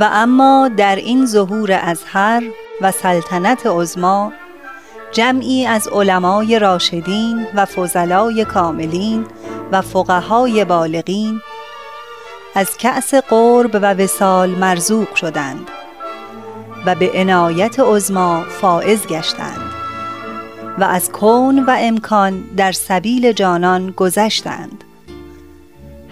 و اما در این ظهور ازهر و سلطنت عزما جمعی از علمای راشدین و فضلای کاملین و فقهای بالغین از کأس قرب و وسال مرزوق شدند و به عنایت عزما فائز گشتند و از کون و امکان در سبیل جانان گذشتند.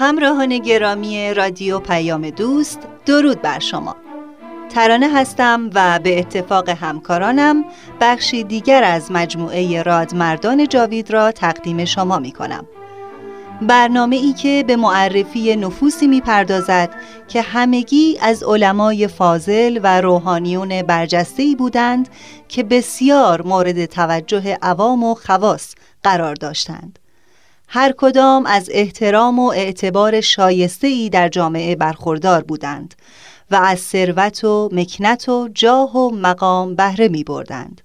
همراهان گرامی رادیو پیام دوست درود بر شما. ترانه هستم و به اتفاق همکارانم بخشی دیگر از مجموعه رادمردان جاوید را تقدیم شما می کنم. برنامه ای که به معرفی نفوسی می پردازد که همگی از علمای فاضل و روحانیون برجسته بودند که بسیار مورد توجه عوام و خواص قرار داشتند. هر کدام از احترام و اعتبار شایسته ای در جامعه برخوردار بودند و از ثروت و مکنت و جاه و مقام بهره می بردند.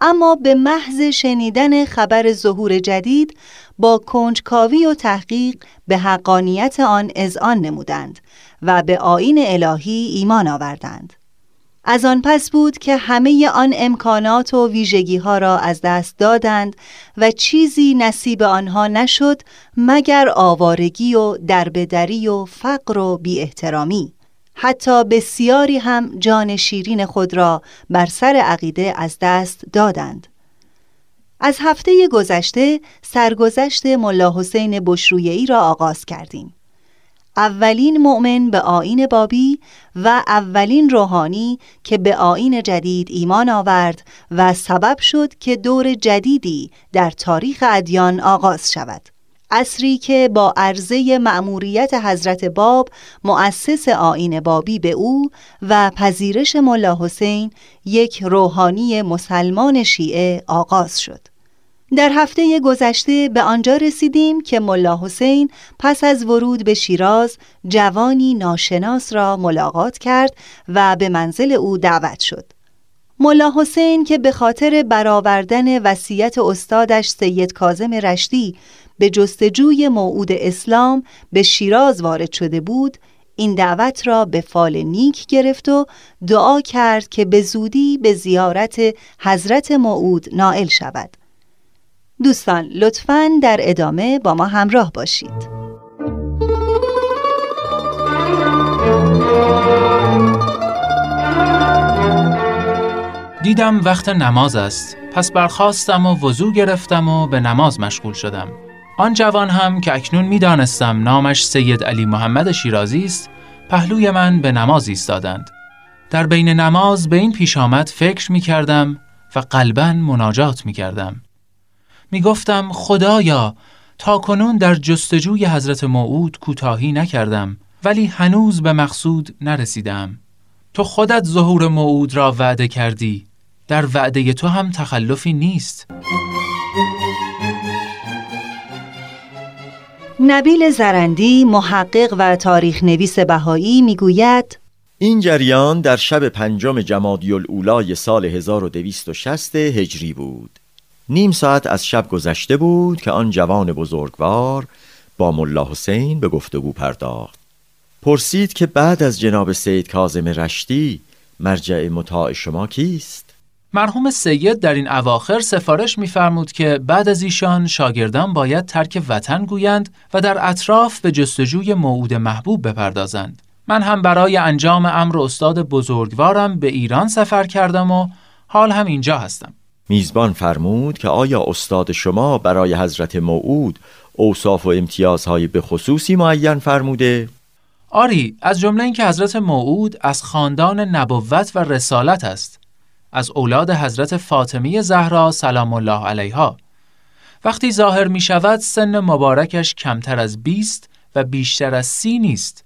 اما به محض شنیدن خبر ظهور جدید با کنجکاوی و تحقیق به حقانیت آن اذعان نمودند و به آین الهی ایمان آوردند. از آن پس بود که همه آن امکانات و ویژگی ها را از دست دادند و چیزی نصیب آنها نشد مگر آوارگی و دربدری و فقر و بی احترامی. حتی بسیاری هم جان شیرین خود را بر سر عقیده از دست دادند. از هفته گذشته سرگذشت ملا حسین بشرویهی را آغاز کردیم. اولین مؤمن به آین بابی و اولین روحانی که به آین جدید ایمان آورد و سبب شد که دور جدیدی در تاریخ ادیان آغاز شود. عصری که با عرضه مأموریت حضرت باب مؤسس آین بابی به او و پذیرش ملا حسین یک روحانی مسلمان شیعه آغاز شد. در هفته گذشته به آنجا رسیدیم که ملا حسین پس از ورود به شیراز جوانی ناشناس را ملاقات کرد و به منزل او دعوت شد. ملا حسین که به خاطر برآوردن وصیت استادش سید کازم رشتی به جستجوی موعود اسلام به شیراز وارد شده بود، این دعوت را به فال نیک گرفت و دعا کرد که به زودی به زیارت حضرت موعود نائل شود. دوستان لطفا در ادامه با ما همراه باشید. دیدم وقت نماز است. پس برخواستم و وضوع گرفتم و به نماز مشغول شدم. آن جوان هم که اکنون می‌دانستم نامش سید علی محمد شیرازی است پهلوی من به نماز ایستادند. در بین نماز به این پیش فکر می کردم و قلبا مناجات می کردم می گفتم خدایا تا کنون در جستجوی حضرت موعود کوتاهی نکردم ولی هنوز به مقصود نرسیدم. تو خودت ظهور موعود را وعده کردی. در وعده تو هم تخلفی نیست. نبیل زرندی محقق و تاریخ نویس بهایی می‌گوید این جریان در شب پنجم جمادی الاولای سال 1260 هجری بود. نیم ساعت از شب گذشته بود که آن جوان بزرگوار با ملا حسین به گفتگو پرداخت پرسید که بعد از جناب سید کازم رشتی مرجع مطاع شما کیست؟ مرحوم سید در این اواخر سفارش می‌فرمود که بعد از ایشان شاگردان باید ترک وطن گویند و در اطراف به جستجوی موعود محبوب بپردازند. من هم برای انجام امر استاد بزرگوارم به ایران سفر کردم و حال هم اینجا هستم میزبان فرمود که آیا استاد شما برای حضرت موعود اوصاف و امتیازهای به خصوصی معین فرموده؟ آری از جمله اینکه حضرت موعود از خاندان نبوت و رسالت است. از اولاد حضرت فاطمی زهرا سلام الله علیها. وقتی ظاهر می شود سن مبارکش کمتر از بیست و بیشتر از سی نیست.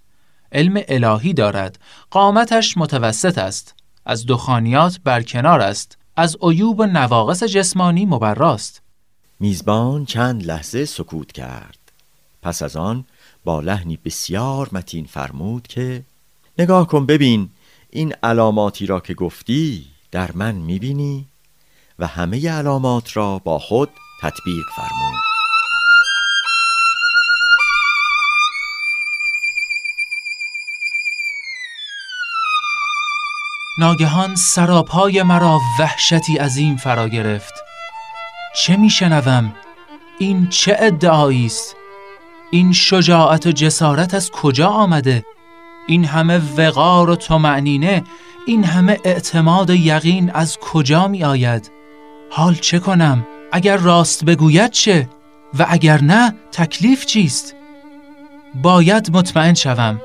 علم الهی دارد. قامتش متوسط است. از دخانیات برکنار است. از عیوب و نواقص جسمانی مبراست. میزبان چند لحظه سکوت کرد. پس از آن با لحنی بسیار متین فرمود که نگاه کن ببین این علاماتی را که گفتی در من می‌بینی و همه علامات را با خود تطبیق فرمود. ناگهان سراپای مرا وحشتی عظیم فرا گرفت. چه میشنوم این چه ادعایی است؟ این شجاعت و جسارت از کجا آمده؟ این همه وقار و تمعنینه این همه اعتماد و یقین از کجا می آید؟ حال چه کنم؟ اگر راست بگوید چه؟ و اگر نه تکلیف چیست؟ باید مطمئن شوم.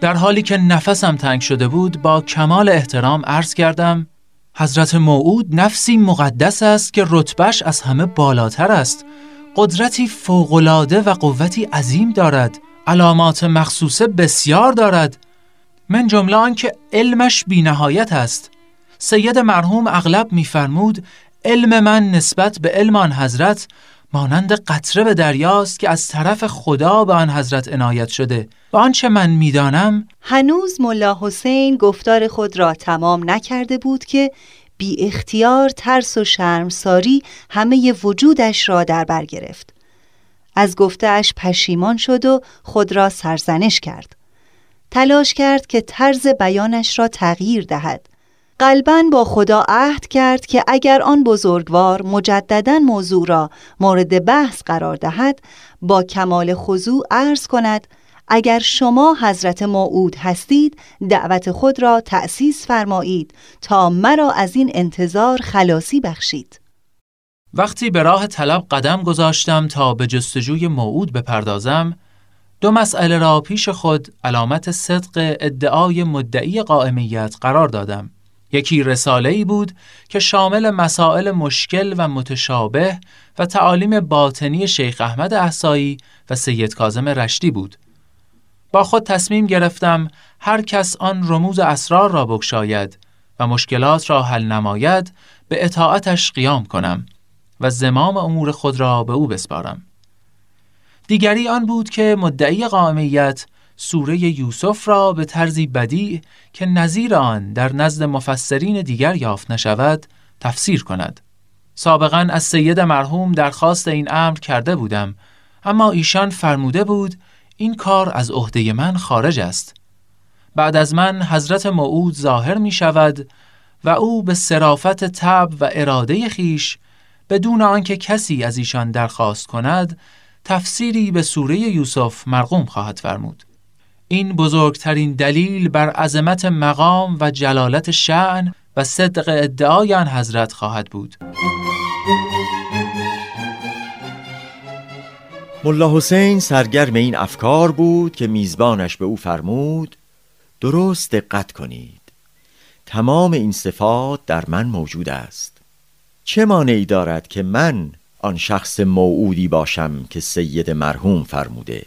در حالی که نفسم تنگ شده بود با کمال احترام عرض کردم حضرت موعود نفسی مقدس است که رتبش از همه بالاتر است. قدرتی فوقالعاده و قوتی عظیم دارد. علامات مخصوصه بسیار دارد. من جمله آن که علمش بینهایت است. سید مرحوم اغلب میفرمود علم من نسبت به علم آن حضرت مانند قطره به دریاست که از طرف خدا به آن حضرت عنایت شده. و آنچه من می‌دانم؟ هنوز ملا حسین گفتار خود را تمام نکرده بود که بی اختیار ترس و شرمساری همه وجودش را در بر گرفت. از گفتهش پشیمان شد و خود را سرزنش کرد. تلاش کرد که طرز بیانش را تغییر دهد. قلبا با خدا عهد کرد که اگر آن بزرگوار مجددا موضوع را مورد بحث قرار دهد با کمال خضوع عرض کند اگر شما حضرت موعود هستید دعوت خود را تأسیس فرمایید تا مرا از این انتظار خلاصی بخشید. وقتی به راه طلب قدم گذاشتم تا به جستجوی موعود بپردازم دو مسئله را پیش خود علامت صدق ادعای مدعی قائمیت قرار دادم. یکی رساله ای بود که شامل مسائل مشکل و متشابه و تعالیم باطنی شیخ احمد احسایی و سید کازم رشتی بود. با خود تصمیم گرفتم هر کس آن رموز اسرار را بگشاید و مشکلات را حل نماید به اطاعتش قیام کنم و زمام امور خود را به او بسپارم. دیگری آن بود که مدعی قائمیت سوره یوسف را به طرزی بدی که نظیر آن در نزد مفسرین دیگر یافت نشود تفسیر کند. سابقا از سید مرحوم درخواست این امر کرده بودم اما ایشان فرموده بود این کار از عهده من خارج است. بعد از من حضرت موعود ظاهر می شود و او به صرافت تب و اراده خیش بدون آنکه کسی از ایشان درخواست کند تفسیری به سوره یوسف مرقوم خواهد فرمود. این بزرگترین دلیل بر عظمت مقام و جلالت شعن و صدق ادعای آن حضرت خواهد بود. ملا حسین سرگرم این افکار بود که میزبانش به او فرمود درست دقت کنید. تمام این صفات در من موجود است. چه مانعی دارد که من آن شخص موعودی باشم که سید مرحوم فرموده؟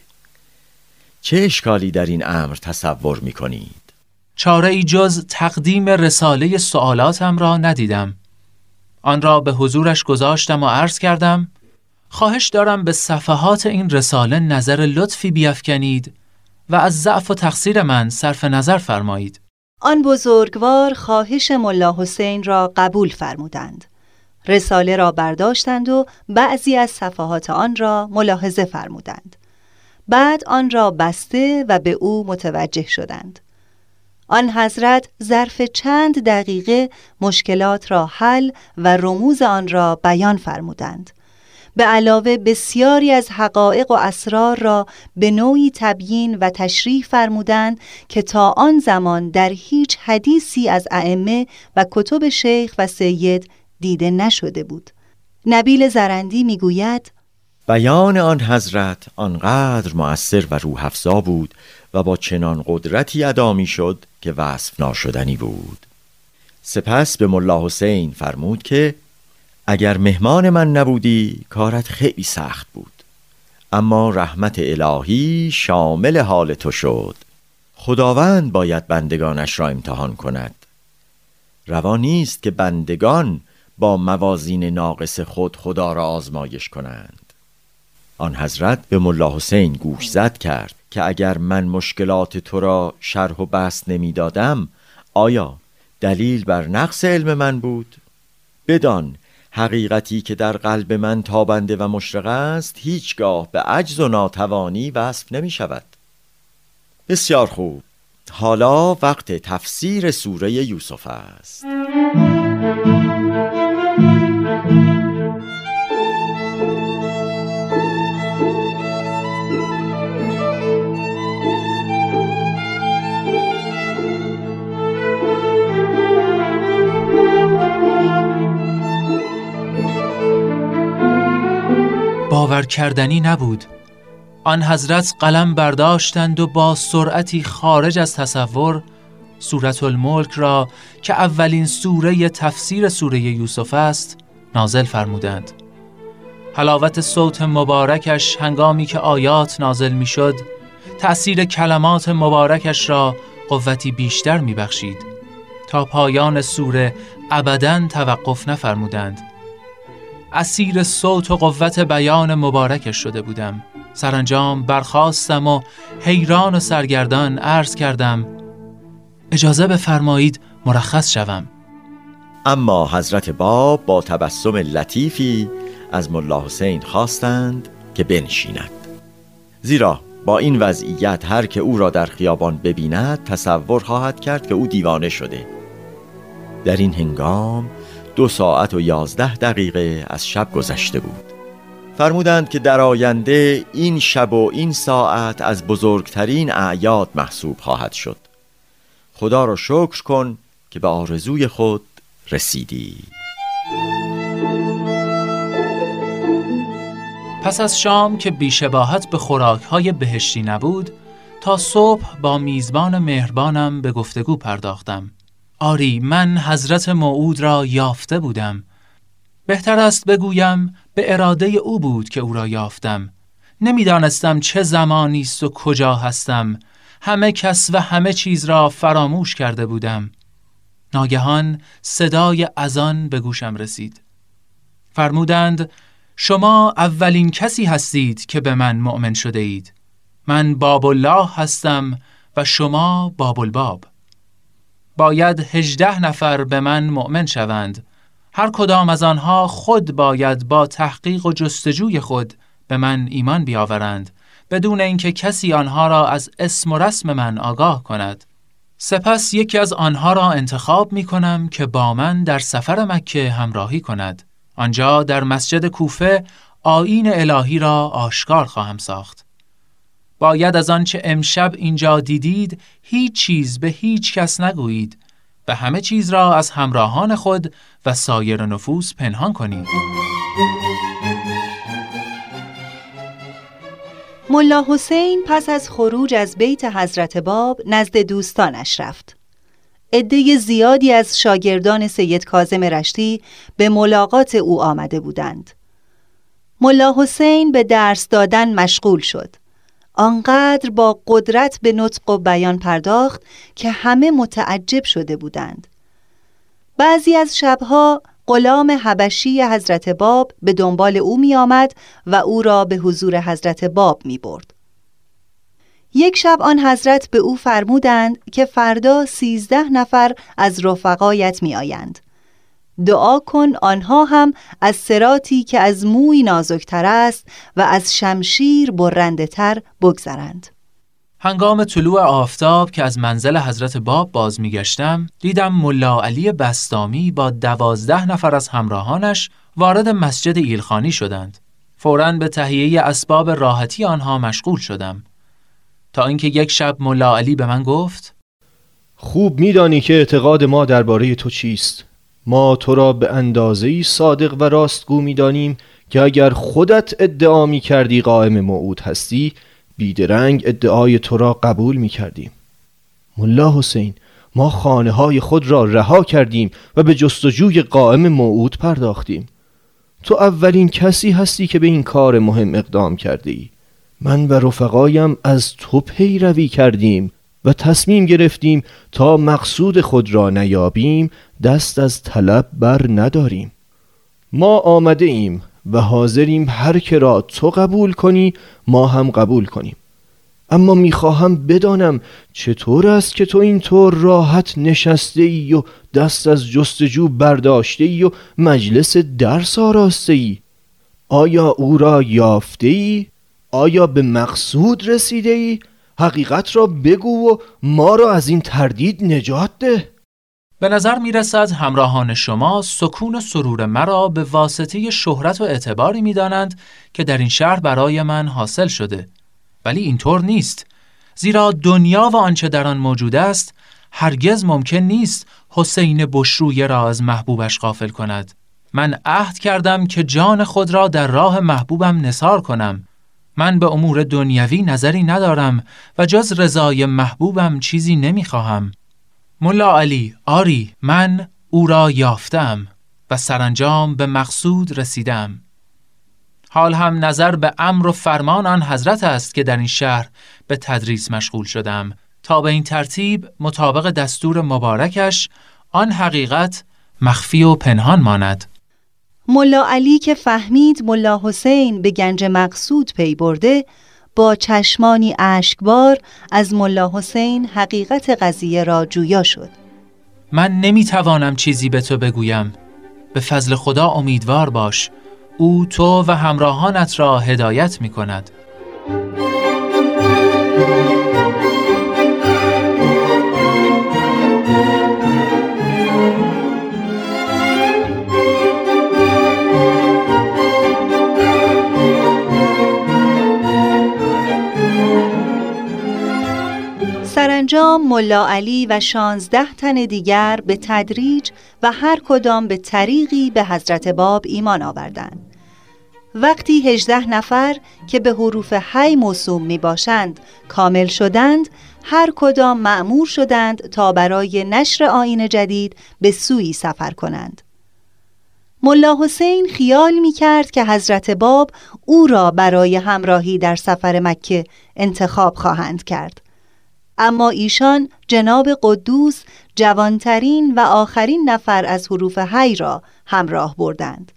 چه اشکالی در این امر تصور می کنید؟ چاره ای جز تقدیم رساله سوالاتم را ندیدم. آن را به حضورش گذاشتم و عرض کردم خواهش دارم به صفحات این رساله نظر لطفی بیافکنید و از ضعف و تقصیر من صرف نظر فرمایید. آن بزرگوار خواهش ملا حسین را قبول فرمودند. رساله را برداشتند و بعضی از صفحات آن را ملاحظه فرمودند. بعد آن را بسته و به او متوجه شدند. آن حضرت ظرف چند دقیقه مشکلات را حل و رموز آن را بیان فرمودند. به علاوه بسیاری از حقایق و اسرار را به نوعی تبیین و تشریح فرمودند که تا آن زمان در هیچ حدیثی از ائمه و کتب شیخ و سید دیده نشده بود. نبیل زرندی می‌گوید بیان آن حضرت آنقدر مؤثر و روح بود و با چنان قدرتی ادا شد که وصف ناشدنی بود. سپس به ملا حسین فرمود که اگر مهمان من نبودی کارت خیلی سخت بود. اما رحمت الهی شامل حال تو شد. خداوند باید بندگانش را امتحان کند. روا نیست که بندگان با موازین ناقص خود خدا را آزمایش کنند. آن حضرت به ملا حسین گوش زد کرد که اگر من مشکلات تو را شرح و بست نمی‌دادم آیا دلیل بر نقص علم من بود؟ بدان حقیقتی که در قلب من تابنده و مشرق است هیچگاه به عجز و ناتوانی وصف نمی شود بسیار خوب. حالا وقت تفسیر سوره یوسف است. باور کردنی نبود. آن حضرت قلم برداشتند و با سرعتی خارج از تصور سورت الملک را که اولین سوره تفسیر سوره یوسف است نازل فرمودند. حلاوت صوت مبارکش هنگامی که آیات نازل می‌شد تأثیر کلمات مبارکش را قوتی بیشتر میبخشید. تا پایان سوره ابدا توقف نفرمودند. اسیر صوت و قوت بیان مبارکش شده بودم. سرانجام برخواستم و حیران و سرگردان عرض کردم اجازه بفرمایید مرخص شوم. اما حضرت باب با تبسم لطیفی از ملا حسین خواستند که بنشیند. زیرا با این وضعیت هر که او را در خیابان ببیند تصور خواهد کرد که او دیوانه شده. در این هنگام دو ساعت و یازده دقیقه از شب گذشته بود. فرمودند که در آینده این شب و این ساعت از بزرگترین اعیاد محسوب خواهد شد. خدا را شکر کن که به آرزوی خود رسیدی. پس از شام که بیشباهت به خوراکهای بهشتی نبود تا صبح با میزبان مهربانم به گفتگو پرداختم. آری من حضرت موعود را یافته بودم. بهتر است بگویم به اراده او بود که او را یافتم. نمی‌دانستم چه زمانی است و کجا هستم. همه کس و همه چیز را فراموش کرده بودم. ناگهان صدای اذان به گوشم رسید. فرمودند شما اولین کسی هستید که به من مؤمن شده اید. من باب الله هستم و شما باب الباب باید هجده نفر به من مؤمن شوند. هر کدام از آنها خود باید با تحقیق و جستجوی خود به من ایمان بیاورند بدون اینکه کسی آنها را از اسم و رسم من آگاه کند. سپس یکی از آنها را انتخاب می کنم که با من در سفر مکه همراهی کند. آنجا در مسجد کوفه آین الهی را آشکار خواهم ساخت. باید از آنچه امشب اینجا دیدید هیچ چیز به هیچ کس نگویید و همه چیز را از همراهان خود و سایر نفوس پنهان کنید ملا حسین پس از خروج از بیت حضرت باب نزد دوستانش رفت. عده زیادی از شاگردان سید کازم رشتی به ملاقات او آمده بودند. ملا حسین به درس دادن مشغول شد. آنقدر با قدرت به نطق و بیان پرداخت که همه متعجب شده بودند. بعضی از شبها غلام حبشی حضرت باب به دنبال او می آمد و او را به حضور حضرت باب می برد. یک شب آن حضرت به او فرمودند که فردا سیزده نفر از رفقایت می آیند. دعا کن آنها هم از سراتی که از موی نازکتر است و از شمشیر برنده تر بگذرند. هنگام طلوع آفتاب که از منزل حضرت باب باز میگشتم دیدم ملا علی بستامی با دوازده نفر از همراهانش وارد مسجد ایلخانی شدند. فوراً به تهیه اسباب راحتی آنها مشغول شدم. تا اینکه یک شب ملا علی به من گفت خوب میدانی که اعتقاد ما درباره تو چیست. ما تو را به اندازه صادق و راستگو می‌دانیم که اگر خودت ادعا می کردی قائم موعود هستی بیدرنگ ادعای تو را قبول می کردیم ملا حسین ما خانه های خود را رها کردیم و به جستجوی قائم موعود پرداختیم. تو اولین کسی هستی که به این کار مهم اقدام کرده ای من و رفقایم از تو پیروی کردیم. و تصمیم گرفتیم تا مقصود خود را نیابیم دست از طلب بر نداریم ما آمده ایم و حاضریم هر که را تو قبول کنی ما هم قبول کنیم اما می‌خواهم بدانم چطور است که تو اینطور راحت نشسته ای و دست از جستجو برداشته ای و مجلس درس آراسته ای آیا او را یافته ای؟ آیا به مقصود رسیده ای؟ حقیقت را بگو و ما را از این تردید نجات ده. به نظر می رسد همراهان شما سکون و سرور مرا به واسطه شهرت و اعتباری می دانند که در این شهر برای من حاصل شده. ولی اینطور نیست. زیرا دنیا و آنچه در آن موجود است هرگز ممکن نیست حسین بشرویه را از محبوبش غافل کند. من عهد کردم که جان خود را در راه محبوبم نصار کنم. من به امور دنیوی نظری ندارم و جز رضای محبوبم چیزی نمی‌خواهم. ملا علی آری من او را یافتم و سرانجام به مقصود رسیدم. حال هم نظر به امر و فرمان آن حضرت است که در این شهر به تدریس مشغول شدم تا به این ترتیب مطابق دستور مبارکش آن حقیقت مخفی و پنهان ماند. ملا علی که فهمید ملا حسین به گنج مقصود پی برده با چشمانی اشکبار از ملا حسین حقیقت قضیه را جویا شد. من نمی‌توانم چیزی به تو بگویم. به فضل خدا امیدوار باش. او تو و همراهانت را هدایت می کند سرانجام ملا علی و شانزده تن دیگر به تدریج و هر کدام به طریقی به حضرت باب ایمان آوردند. وقتی هجده نفر که به حروف حی موسوم می باشند کامل شدند هر کدام معمور شدند تا برای نشر آین جدید به سوی سفر کنند ملا حسین خیال می کرد که حضرت باب او را برای همراهی در سفر مکه انتخاب خواهند کرد اما ایشان جناب قدوس جوانترین و آخرین نفر از حروف حی را همراه بردند.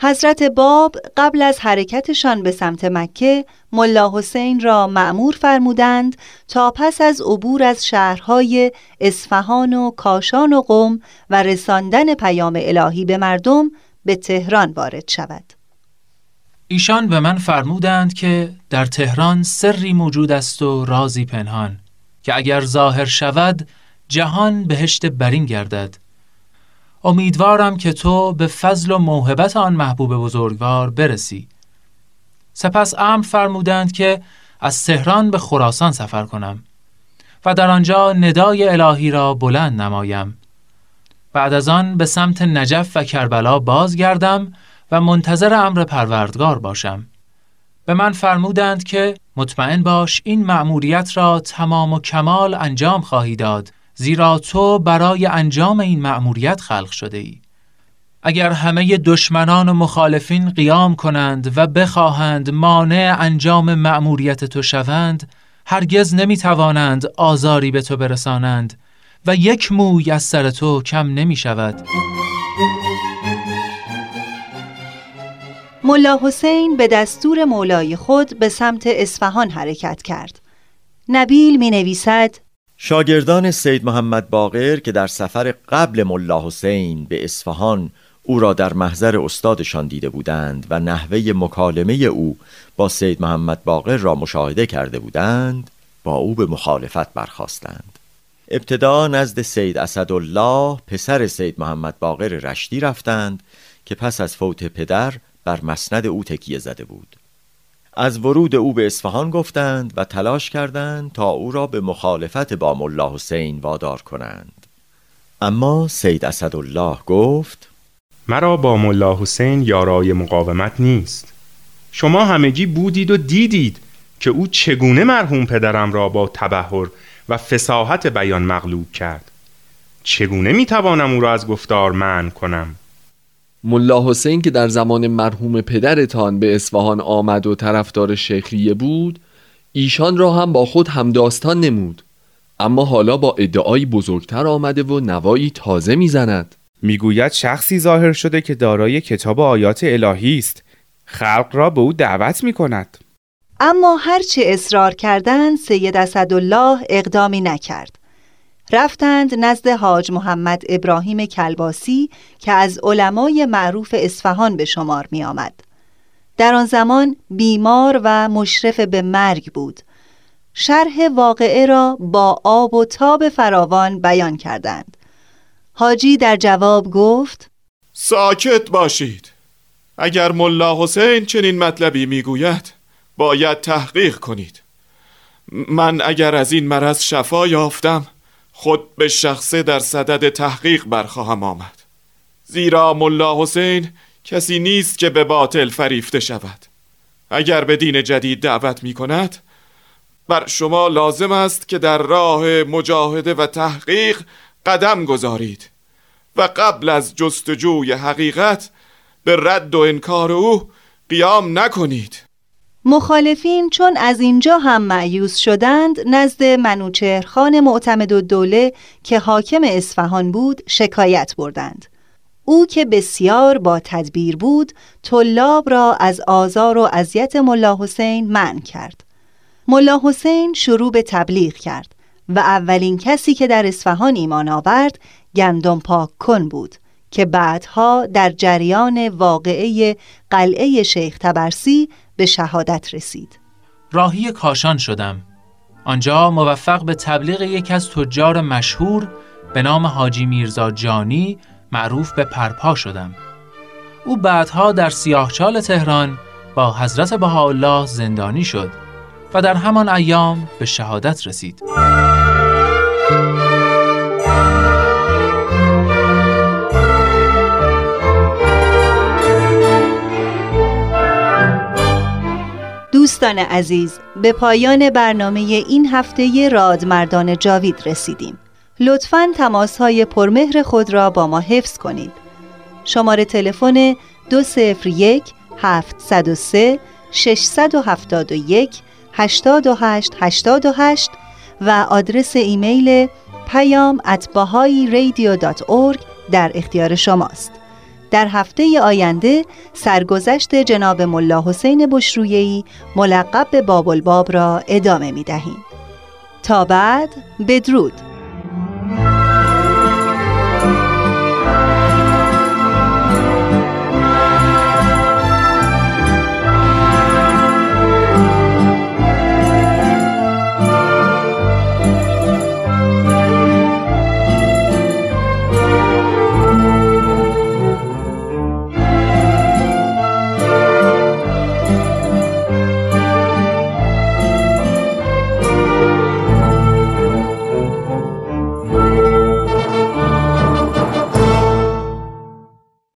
حضرت باب قبل از حرکتشان به سمت مکه ملا حسین را معمور فرمودند تا پس از عبور از شهرهای اصفهان و کاشان و قم و رساندن پیام الهی به مردم به تهران وارد شود. ایشان به من فرمودند که در تهران سری موجود است و رازی پنهان. که اگر ظاهر شود جهان بهشت برین گردد. امیدوارم که تو به فضل و موهبت آن محبوب بزرگوار برسی. سپس امر فرمودند که از تهران به خراسان سفر کنم و در آنجا ندای الهی را بلند نمایم. بعد از آن به سمت نجف و کربلا بازگردم و منتظر امر پروردگار باشم. به من فرمودند که مطمئن باش این مأموریت را تمام و کمال انجام خواهی داد زیرا تو برای انجام این مأموریت خلق شده ای. اگر همه دشمنان و مخالفین قیام کنند و بخواهند مانع انجام مأموریت تو شوند هرگز نمی توانند آزاری به تو برسانند و یک موی از سر تو کم نمی شود. ملا حسین به دستور مولای خود به سمت اصفهان حرکت کرد. نبیل می نویسد شاگردان سید محمد باقر که در سفر قبل ملا حسین به اصفهان او را در محضر استادشان دیده بودند و نحوه مکالمه او با سید محمد باقر را مشاهده کرده بودند با او به مخالفت برخواستند ابتدا نزد سید اسدالله پسر سید محمد باقر رشتی رفتند که پس از فوت پدر بر مسند او تکیه زده بود. از ورود او به اصفهان گفتند و تلاش کردند تا او را به مخالفت با ملا حسین وادار کنند. اما سید اسدالله گفت مرا با ملا حسین یارای مقاومت نیست. شما همگی بودید و دیدید که او چگونه مرحوم پدرم را با تبهر و فساحت بیان مغلوب کرد. چگونه می‌توانم او را از گفتار من کنم؟ ملا حسین که در زمان مرحوم پدرتان به اصفهان آمد و طرفدار شیخیه بود ایشان را هم با خود همداستان نمود. اما حالا با ادعایی بزرگتر آمده و نوایی تازه می‌زند. می‌گوید شخصی ظاهر شده که دارای کتاب آیات الهی است. خلق را به او دعوت می کند اما هرچه اصرار کردند سید اسدالله اقدامی نکرد. رفتند نزد حاج محمد ابراهیم کلباسی که از علمای معروف اصفهان به شمار می آمد. در آن زمان بیمار و مشرف به مرگ بود. شرح واقعه را با آب و تاب فراوان بیان کردند. حاجی در جواب گفت ساکت باشید. اگر ملا حسین چنین مطلبی می‌گوید باید تحقیق کنید. من اگر از این مرض شفا یافتم خود به شخصه در صدد تحقیق برخواهم آمد. زیرا ملا حسین کسی نیست که به باطل فریفته شود. اگر به دین جدید دعوت می کند بر شما لازم است که در راه مجاهده و تحقیق قدم گذارید و قبل از جستجوی حقیقت به رد و انکار او قیام نکنید. مخالفین چون از اینجا هم معیوز شدند نزد منوچهرخان معتمد و دوله که حاکم اصفهان بود شکایت بردند. او که بسیار با تدبیر بود طلاب را از آزار و اذیت ملا حسین منع کرد. ملا حسین شروع به تبلیغ کرد و اولین کسی که در اصفهان ایمان آورد گندم پاک کن بود که بعدها در جریان واقعه قلعه شیخ تبرسی به شهادت رسید. راهی کاشان شدم. آنجا موفق به تبلیغ یکی از تجار مشهور به نام حاجی میرزا جانی معروف به پرپا شدم. او بعدها در سیاهچال تهران با حضرت بهاءالله زندانی شد و در همان ایام به شهادت رسید. دوستان عزیز به پایان برنامه این هفته رادمردان جاوید رسیدیم. لطفا تماس های پرمهر خود را با ما حفظ کنید. شماره تلفن 201 703 671 828 88 و آدرس ایمیل پیام اتباهایی در اختیار شماست. در هفته آینده سرگذشت جناب ملا حسین بشرویهی ملقب به باب را ادامه می دهیم تا بعد بدرود.